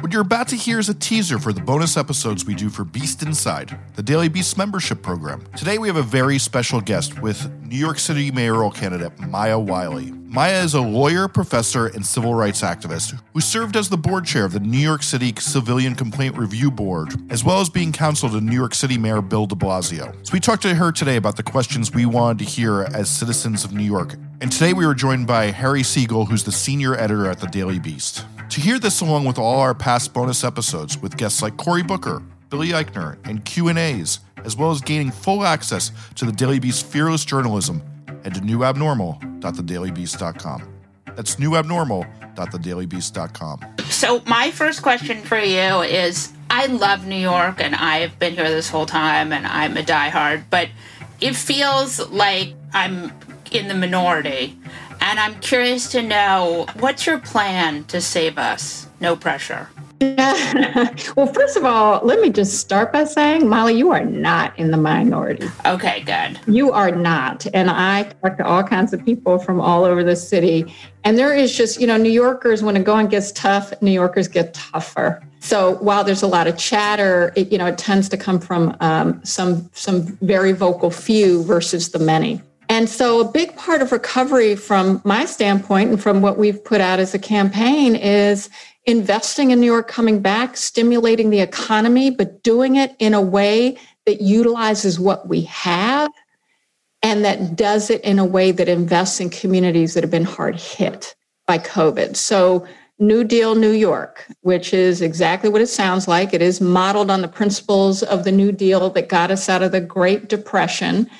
What you're about to hear is a teaser for the bonus episodes we do for Beast Inside, the Daily Beast membership program. Today we have a very special guest with New York City mayoral candidate Maya Wiley. Maya is a lawyer, professor, and civil rights activist who served as the board chair of the New York City Civilian Complaint Review Board, as well as being counsel to New York City Mayor Bill de Blasio. So we talked to her today about the questions we wanted to hear as citizens of New York. And today we were joined by Harry Siegel, who's the senior editor at the Daily Beast. To hear this along with all our past bonus episodes with guests like Cory Booker, Billy Eichner, and Q&As, as well as gaining full access to the Daily Beast's fearless journalism, head to newabnormal.thedailybeast.com. That's newabnormal.thedailybeast.com. So, my first question for you is I love New York and I've been here this whole time and I'm a diehard, but it feels like I'm in the minority. And I'm curious to know what's your plan to save us? No pressure. well, first of all, let me just start by saying, Molly, you are not in the minority. Okay, good. You are not. And I talk to all kinds of people from all over the city. And there is just, you know, New Yorkers, when a going gets tough, New Yorkers get tougher. So while there's a lot of chatter, it, you know, it tends to come from um, some some very vocal few versus the many. And so, a big part of recovery from my standpoint and from what we've put out as a campaign is investing in New York coming back, stimulating the economy, but doing it in a way that utilizes what we have and that does it in a way that invests in communities that have been hard hit by COVID. So, New Deal New York, which is exactly what it sounds like. It is modeled on the principles of the New Deal that got us out of the Great Depression,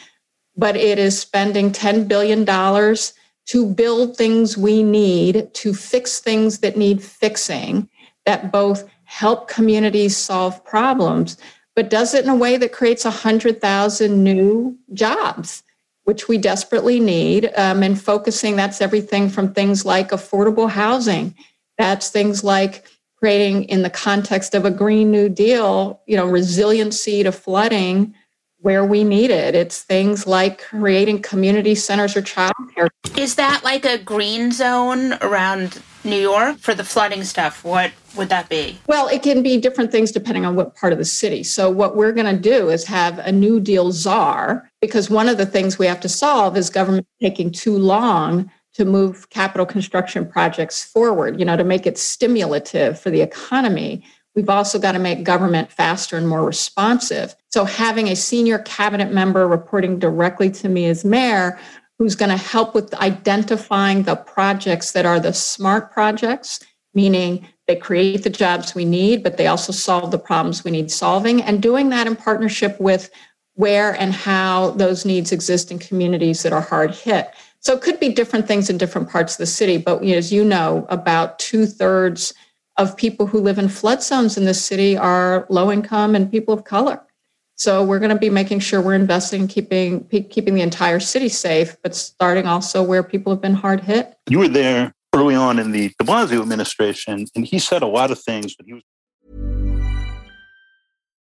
but it is spending $10 billion to build things we need, to fix things that need fixing, that both help communities solve problems, but does it in a way that creates 100,000 new jobs, which we desperately need. Um, and focusing, that's everything from things like affordable housing, that's things like creating in the context of a green new deal you know resiliency to flooding where we need it. It's things like creating community centers or childcare. Is that like a green zone around New York for the flooding stuff? What would that be? Well, it can be different things depending on what part of the city. So, what we're going to do is have a New Deal czar, because one of the things we have to solve is government taking too long to move capital construction projects forward, you know, to make it stimulative for the economy. We've also got to make government faster and more responsive. So, having a senior cabinet member reporting directly to me as mayor, who's going to help with identifying the projects that are the smart projects, meaning they create the jobs we need, but they also solve the problems we need solving, and doing that in partnership with where and how those needs exist in communities that are hard hit. So it could be different things in different parts of the city, but as you know, about two thirds of people who live in flood zones in this city are low income and people of color. So we're going to be making sure we're investing in keeping keeping the entire city safe, but starting also where people have been hard hit. You were there early on in the De Blasio administration, and he said a lot of things, but he was